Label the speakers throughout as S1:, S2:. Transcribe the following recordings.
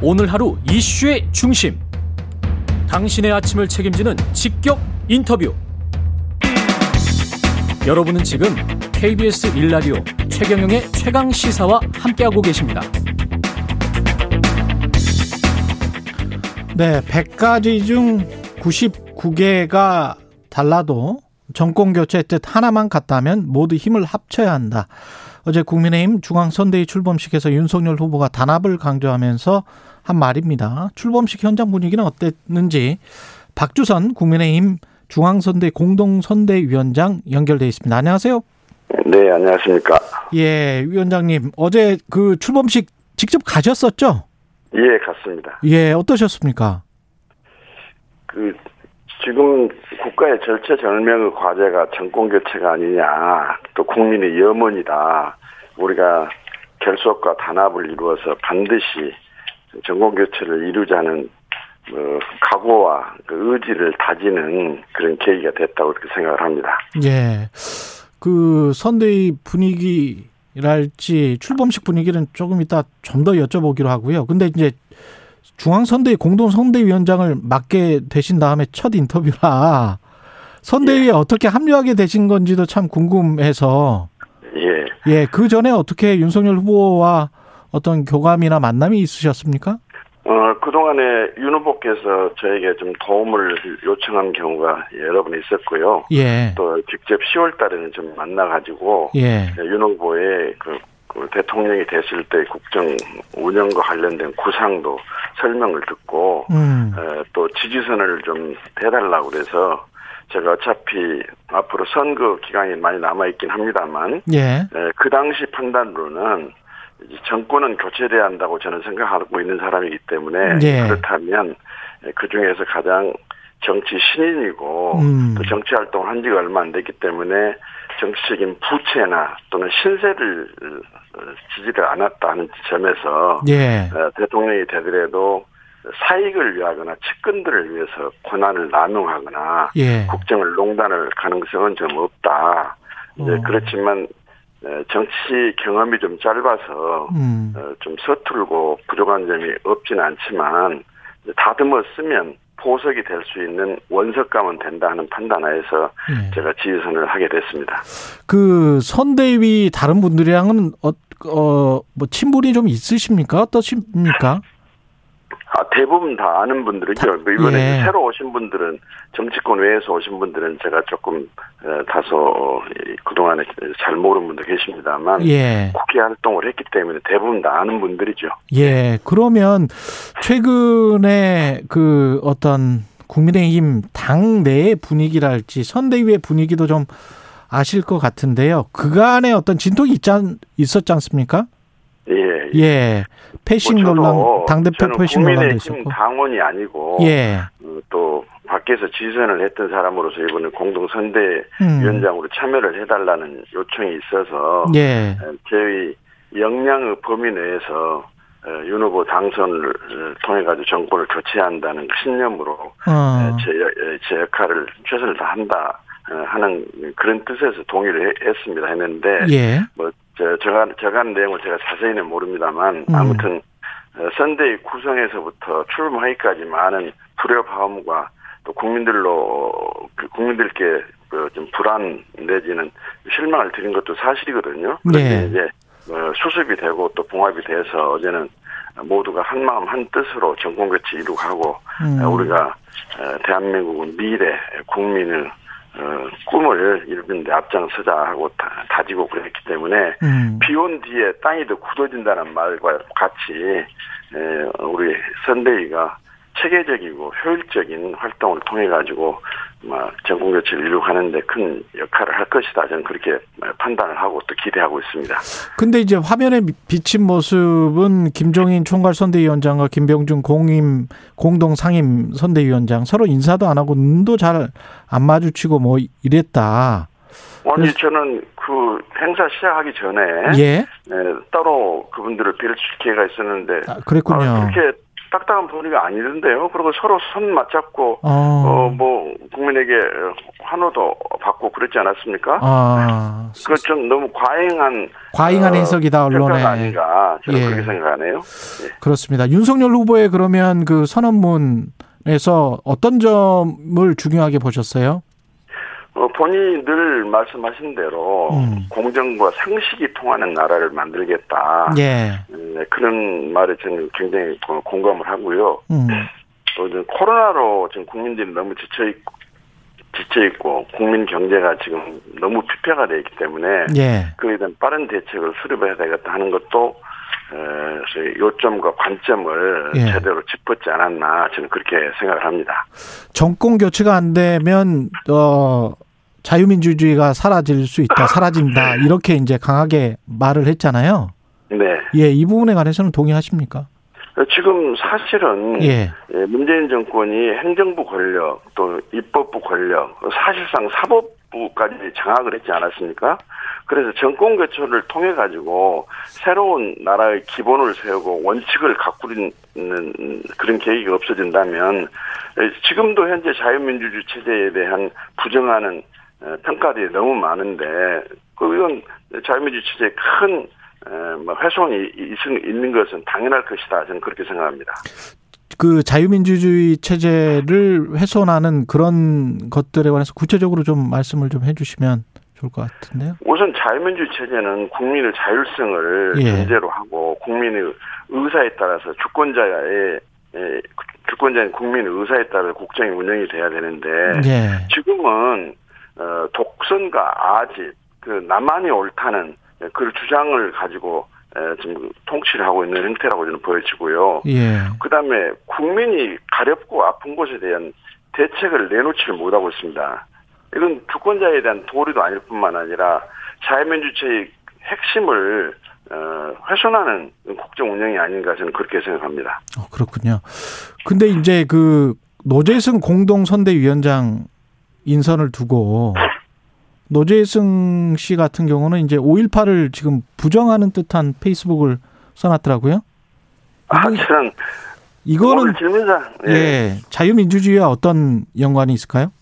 S1: 오늘 하루 이슈의 중심. 당신의 아침을 책임지는 직격 인터뷰. 여러분은 지금 KBS 일라디오 최경영의 최강 시사와 함께하고 계십니다.
S2: 네, 100가지 중 99개가 달라도 정권 교체 뜻 하나만 같다면 모두 힘을 합쳐야 한다. 어제 국민의힘 중앙선대위 출범식에서 윤석열 후보가 단합을 강조하면서 한 말입니다. 출범식 현장 분위기는 어땠는지 박주선 국민의힘 중앙선대 공동선대위원장 연결돼 있습니다. 안녕하세요.
S3: 네, 안녕하십니까.
S2: 예, 위원장님 어제 그 출범식 직접 가셨었죠?
S3: 예, 갔습니다.
S2: 예, 어떠셨습니까?
S3: 그 지금 국가의 절체절명의 과제가 정권 교체가 아니냐, 또 국민의 염원이다. 우리가 결속과 단합을 이루어서 반드시 정권 교체를 이루자는 뭐 각오와 그 의지를 다지는 그런 계기가 됐다고 그렇게 생각을 합니다.
S2: 예. 그 선대위 분위기랄지 출범식 분위기는 조금 이따 좀 더 여쭤보기로 하고요. 근데 이제 중앙선대위 공동선대위원장을 맡게 되신 다음에 첫 인터뷰라 선대위에 예. 어떻게 합류하게 되신 건지도 참 궁금해서
S3: 예.
S2: 예, 그 전에 어떻게 윤석열 후보와 어떤 교감이나 만남이 있으셨습니까?
S3: 어, 그동안에 윤 후보께서 저에게 좀 도움을 요청한 경우가 여러 번 있었고요.
S2: 예.
S3: 또 직접 10월 달에는 좀 만나가지고.
S2: 예.
S3: 윤 후보의 그, 그 대통령이 됐을 때 국정 운영과 관련된 구상도 설명을 듣고,
S2: 음.
S3: 에, 또 지지선을 좀 해달라고 그래서 제가 어차피 앞으로 선거 기간이 많이 남아있긴 합니다만,
S2: 예.
S3: 에, 그 당시 판단으로는 정권은 교체돼야 한다고 저는 생각하고 있는 사람이기 때문에
S2: 예.
S3: 그렇다면 그 중에서 가장 정치 신인이고
S2: 음.
S3: 또 정치 활동을 한 지가 얼마 안 됐기 때문에 정치적인 부채나 또는 신세를 지지를 않았다는 점에서
S2: 예.
S3: 대통령이 되더라도 사익을 위하거나 측근들을 위해서 권한을 남용하거나
S2: 예.
S3: 국정을 농단할 가능성은 좀 없다. 이제
S2: 어.
S3: 그렇지만 정치 경험이 좀 짧아서
S2: 음.
S3: 어, 좀 서툴고 부족한 점이 없지는 않지만 다듬어 쓰면 보석이 될 수 있는 원석감은 된다 하는 판단하에서
S2: 예.
S3: 제가 지휘선을 하게 됐습니다.
S2: 그 선대위 다른 분들이랑은 어, 어, 뭐 친분이 좀 있으십니까? 어떠십니까?
S3: 아, 대부분 다 아는 분들이죠. 뭐 이번에
S2: 예.
S3: 새로 오신 분들은 정치권 외에서 오신 분들은 제가 조금 어, 다소 이, 그동안에 잘 모르는 분도 계십니다만
S2: 예.
S3: 국회 활동을 했기 때문에 대부분 다 아는 분들이죠.
S2: 예. 그러면 최근에 그 어떤 국민의힘 당 내의 분위기랄지 선대위의 분위기도 좀 아실 것 같은데요. 그간에 어떤 진통이 있지 않, 있었지 않습니까?
S3: 예.
S2: 예. 패싱
S3: 뭐
S2: 논란, 당대표 패싱 논란도 있었고.
S3: 당원이 아니고
S2: 예.
S3: 어, 또 밖에서 지선을 했던 사람으로서 이번에 공동선대위원장으로
S2: 음.
S3: 참여를 해달라는 요청이 있어서
S2: 예.
S3: 어, 저희 역량의 범위 내에서 어, 윤 후보 당선을 통해 가지고 정권을 교체한다는 신념으로
S2: 어.
S3: 제, 여- 제 역할을 최선을 다한다 어, 하는 그런 뜻에서 동의를 해- 했습니다 했는데
S2: 예.
S3: 뭐 저, 저가 저간 내용을 제가 자세히는 모릅니다만
S2: 음.
S3: 아무튼 어, 선대위 구성에서부터 출범하기까지 많은 불협화음과 또 국민들로 그 국민들께 그좀 불안 내지는 실망을 드린 것도 사실이거든요. 그런데
S2: 네.
S3: 이제 어, 수습이 되고 또 봉합이 돼서 어제는 모두가 한 마음 한 뜻으로 정권 교체 이루고
S2: 음.
S3: 어, 우리가 어, 대한민국은 미래 국민을 어, 꿈을 이루는데 앞장서자 하고 다, 다지고 그랬기 때문에
S2: 음.
S3: 비온 뒤에 땅이 더 굳어진다는 말과 같이 에, 우리 선대위가 체계적이고 효율적인 활동을 통해 가지고 막 정권 교체를 이루가는데 큰 역할을 할 것이다. 저는 그렇게 판단을 하고 또 기대하고 있습니다.
S2: 근데 이제 화면에 비친 모습은 김종인 총괄 선대위원장과 김병준 공임 공동 상임 선대위원장 서로 인사도 안 하고 눈도 잘 안 마주치고 뭐 이랬다.
S3: 아니 저는 그 행사 시작하기 전에
S2: 예.
S3: 에, 따로 그분들을 뵐 기회가 있었는데
S2: 아, 그랬군요.
S3: 아, 그렇게 딱딱한 분위기가 아니던데요. 그리고 서로 손 맞잡고
S2: 어,
S3: 어뭐 국민에게 환호도 받고 그랬지 않았습니까?
S2: 아,
S3: 그건 좀 너무 과잉한
S2: 과잉한
S3: 어,
S2: 해석이다 언론에.
S3: 평가가 아닌가 저는
S2: 예.
S3: 그렇게 생각하네요.
S2: 그렇습니다. 윤석열 후보의 그러면 그 선언문에서 어떤 점을 중요하게 보셨어요?
S3: 어, 본인이 늘 말씀하신 대로
S2: 음.
S3: 공정과 상식이 통하는 나라를 만들겠다.
S2: 예.
S3: 네, 그런 말에 저는 굉장히 고- 공감을 하고요.
S2: 음.
S3: 또 코로나로 지금 국민들이 너무 지쳐 있고 지쳐 있고 국민 경제가 지금 너무 피폐가 돼 있기 때문에
S2: 예.
S3: 그에 대한 빠른 대책을 수립해야 되겠다 하는 것도 어, 요점과 관점을
S2: 예.
S3: 제대로 짚었지 않았나 저는 그렇게 생각을 합니다.
S2: 정권 교체가 안 되면 어 자유민주주의가 사라질 수 있다, 사라진다 이렇게 이제 강하게 말을 했잖아요.
S3: 네.
S2: 예, 이 부분에 관해서는 동의하십니까?
S3: 지금 사실은
S2: 예.
S3: 예, 문재인 정권이 행정부 권력 또 입법부 권력 사실상 사법부까지 장악을 했지 않았습니까? 그래서 정권 교체를 통해 가지고 새로운 나라의 기본을 세우고 원칙을 가꾸는 그런 계획이 없어진다면 예, 지금도 현재 자유민주주의 체제에 대한 부정하는 어, 평가들이 너무 많은데 그 이건 자유민주주의 체제의 큰 에, 뭐 훼손이 있- 있는 것은 당연할 것이다. 저는 그렇게 생각합니다.
S2: 그 자유민주주의 체제를 훼손하는 그런 것들에 관해서 구체적으로 좀 말씀을 좀 해주시면 좋을 것 같은데요.
S3: 우선 자유민주주의 체제는 국민의 자율성을
S2: 예.
S3: 전제로 하고 국민의 의사에 따라서 주권자의 에, 주권자인 국민의 의사에 따라 국정이 운영이 돼야 되는데
S2: 예.
S3: 지금은 어, 독선과 아집 그 나만이 옳다는 그 주장을 가지고 에, 지금 통치를 하고 있는 형태라고 저는 보여지고요.
S2: 예.
S3: 그다음에 국민이 가렵고 아픈 것에 대한 대책을 내놓지를 못하고 있습니다. 이건 주권자에 대한 도리도 아닐 뿐만 아니라 자유민주주의 핵심을 어, 훼손하는 국정 운영이 아닌가 저는 그렇게 생각합니다.
S2: 어, 그렇군요. 근데 이제 그 노재승 공동선대위원장 인선을 두고 노재승 씨 같은 경우는 이제 5.18을 지금 부정하는 듯한 페이스북을 써놨더라고요.
S3: 아, 저는
S2: 이거는
S3: 예.
S2: 예, 자유민주주의와 어떤 연관이 있을까요?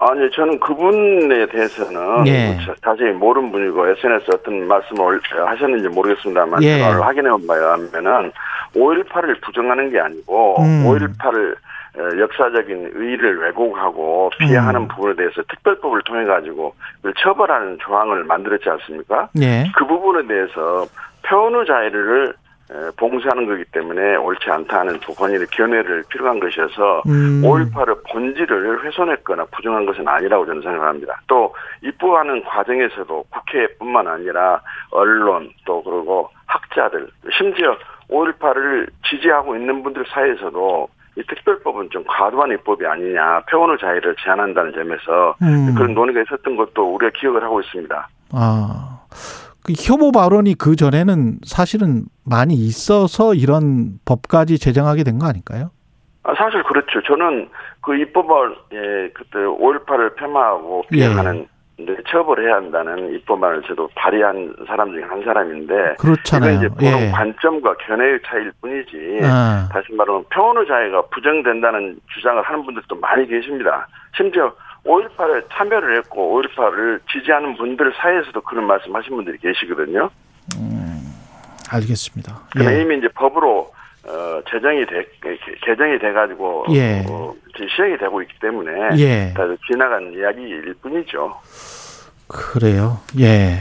S3: 아니 저는 그분에 대해서는
S2: 예.
S3: 자- 자세히 모르는 분이고 SNS 어떤 말씀을 올- 하셨는지 모르겠습니다만
S2: 예.
S3: 확인해 봐야하면은 5.18을 부정하는 게 아니고
S2: 음.
S3: 5.18을 역사적인 의의를 왜곡하고 비하하는
S2: 음.
S3: 부분에 대해서 특별법을 통해 가지고 처벌하는 조항을 만들었지 않습니까?
S2: 예.
S3: 그 부분에 대해서 표현의 자유를 에, 봉쇄하는 거기 때문에 옳지 않다는 본인의 견해를 필요한 것이어서
S2: 음.
S3: 5.18의 본질을 훼손했거나 부정한 것은 아니라고 저는 생각합니다. 또 입법하는 과정에서도 국회뿐만 아니라 언론 또 그리고 학자들 심지어 5.18을 지지하고 있는 분들 사이에서도 이 특별법은 좀 과도한 입법이 아니냐 표현의 자유를 제한한다는 점에서
S2: 음.
S3: 그런 논의가 있었던 것도 우리가 기억을 하고 있습니다.
S2: 아. 그 혐오 발언이 그 전에는 사실은 많이 있어서 이런 법까지 제정하게 된 거 아닐까요?
S3: 아, 사실 그렇죠. 저는 그 입법을 예, 그때 5.18을 폄하하고
S2: 예.
S3: 비하하는 이 제 처벌해야 한다는 입법안을 저도 발의한 사람 중에 한 사람인데
S2: 그렇잖아요.
S3: 이제 보는
S2: 예.
S3: 관점과 견해의 차이일 뿐이지
S2: 아.
S3: 다시 말하면 표현의 자유가 부정된다는 주장을 하는 분들도 많이 계십니다. 심지어 5.18에 참여를 했고 5.18을 지지하는 분들 사이에서도 그런 말씀하신 분들이 계시거든요.
S2: 알겠습니다.
S3: 근데
S2: 예.
S3: 이미 이제 법으로 어, 제정이 돼 개- 개정이 돼가지고
S2: 예.
S3: 어, 시행이 되고 있기 때문에
S2: 예.
S3: 다 지나간 이야기일 뿐이죠.
S2: 그래요. 예.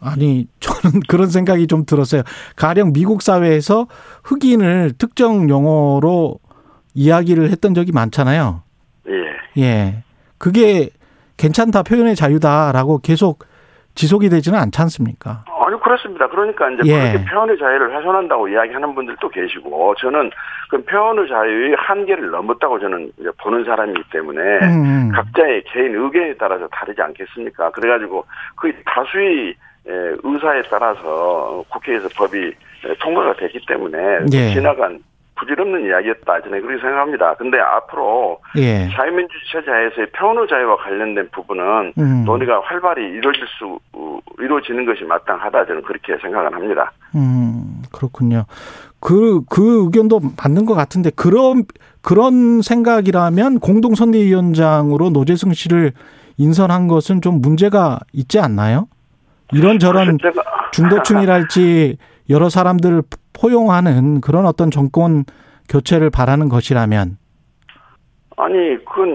S2: 아니, 저는 그런 생각이 좀 들었어요. 가령 미국 사회에서 흑인을 특정 용어로 이야기를 했던 적이 많잖아요.
S3: 예.
S2: 예. 그게 괜찮다, 표현의 자유다라고 계속 지속이 되지는 않지 않습니까?
S3: 그렇습니다. 그러니까 이제
S2: 예.
S3: 그렇게 표현의 자유를 훼손한다고 이야기하는 분들도 계시고 저는 그 표현의 자유의 한계를 넘었다고 저는 보는 사람이기 때문에
S2: 음.
S3: 각자의 개인 의견에 따라서 다르지 않겠습니까? 그래가지고 그 다수의 에, 의사에 따라서 국회에서 법이 에, 통과가 됐기 때문에
S2: 예.
S3: 지나간 부질없는 이야기였다 저는 그렇게 생각합니다. 근데 앞으로
S2: 예.
S3: 자유민주주의 체제에서의 표현의 자유와 관련된 부분은
S2: 음.
S3: 논의가 활발히 이루어질 수 어, 이루어지는 것이 마땅하다 저는 그렇게 생각을 합니다.
S2: 음, 그렇군요. 그, 그 의견도 맞는 것 같은데, 그런, 그런 생각이라면 공동선대위원장으로 노재승 씨를 인선한 것은 좀 문제가 있지 않나요? 이런저런 중도층이랄지 여러 사람들을 포용하는 그런 어떤 정권 교체를 바라는 것이라면.
S3: 아니, 그건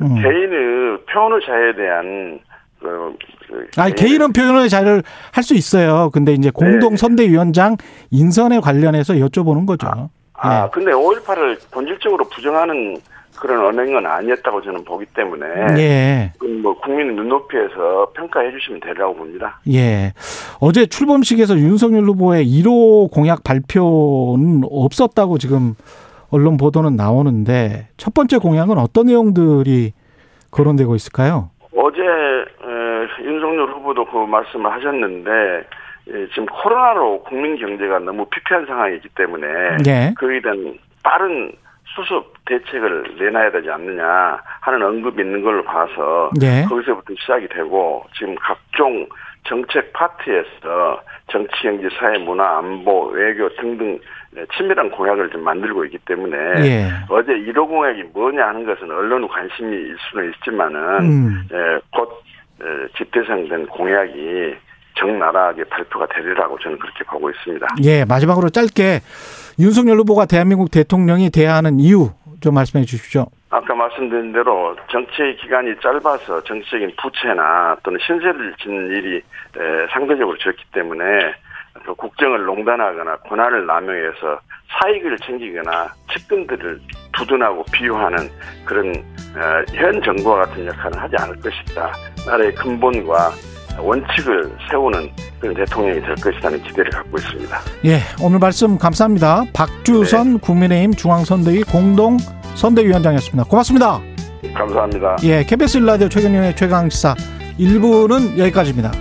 S3: 음. 개인의 표현의 자유에 대한 그,
S2: 그 아니, 개인은 표현의 자유를 할 수 있어요. 근데 이제 공동 네. 선대위원장 인선에 관련해서 여쭤보는 거죠. 아,
S3: 아 네. 근데 5.18을 본질적으로 부정하는 그런 언행은 아니었다고 저는 보기 때문에 예. 뭐 국민 눈높이에서 평가해 주시면 되리라고 봅니다.
S2: 예. 어제 출범식에서 윤석열 후보의 1호 공약 발표는 없었다고 지금 언론 보도는 나오는데 첫 번째 공약은 어떤 내용들이 거론되고 있을까요?
S3: 어제 윤석열 후보도 그 말씀을 하셨는데 지금 코로나로 국민 경제가 너무 피폐한 상황이기 때문에 예. 그에 대한 빠른 수습 대책을 내놔야 되지 않느냐 하는 언급이 있는 걸로 봐서 네. 거기서부터 시작이 되고 지금 각종 정책 파트에서 정치, 경제, 사회, 문화, 안보, 외교 등등 친밀한 공약을 좀 만들고 있기 때문에 예. 어제 1호 공약이 뭐냐 하는 것은 언론 관심이 있을 수는 있지만은 음. 예, 곧 집대성된 공약이 적나라하게 발표가 되리라고 저는 그렇게 보고 있습니다.
S2: 예, 마지막으로 짧게 윤석열 후보가 대한민국 대통령이 돼야 하는 이유 좀 말씀해 주십시오.
S3: 아까 말씀드린 대로 정치 기간이 짧아서 정치적인 부채나 또는 신세를 짓는 일이 상대적으로 적기 때문에 그 국정을 농단하거나 권한을 남용해서 사익을 챙기거나 측근들을 두둔하고 비유하는 그런 어, 현 정부와 같은 역할은 하지 않을 것이다. 나라의 근본과 원칙을 세우는 그런 대통령이 될 것이라는 기대를 갖고 있습니다.
S2: 예, 오늘 말씀 감사합니다. 박주선 네. 국민의힘 중앙선대위 공동 선대위원장이었습니다. 고맙습니다.
S3: 감사합니다.
S2: 예, KBS 일라디오 최경영의 최강시사 1부는 여기까지입니다.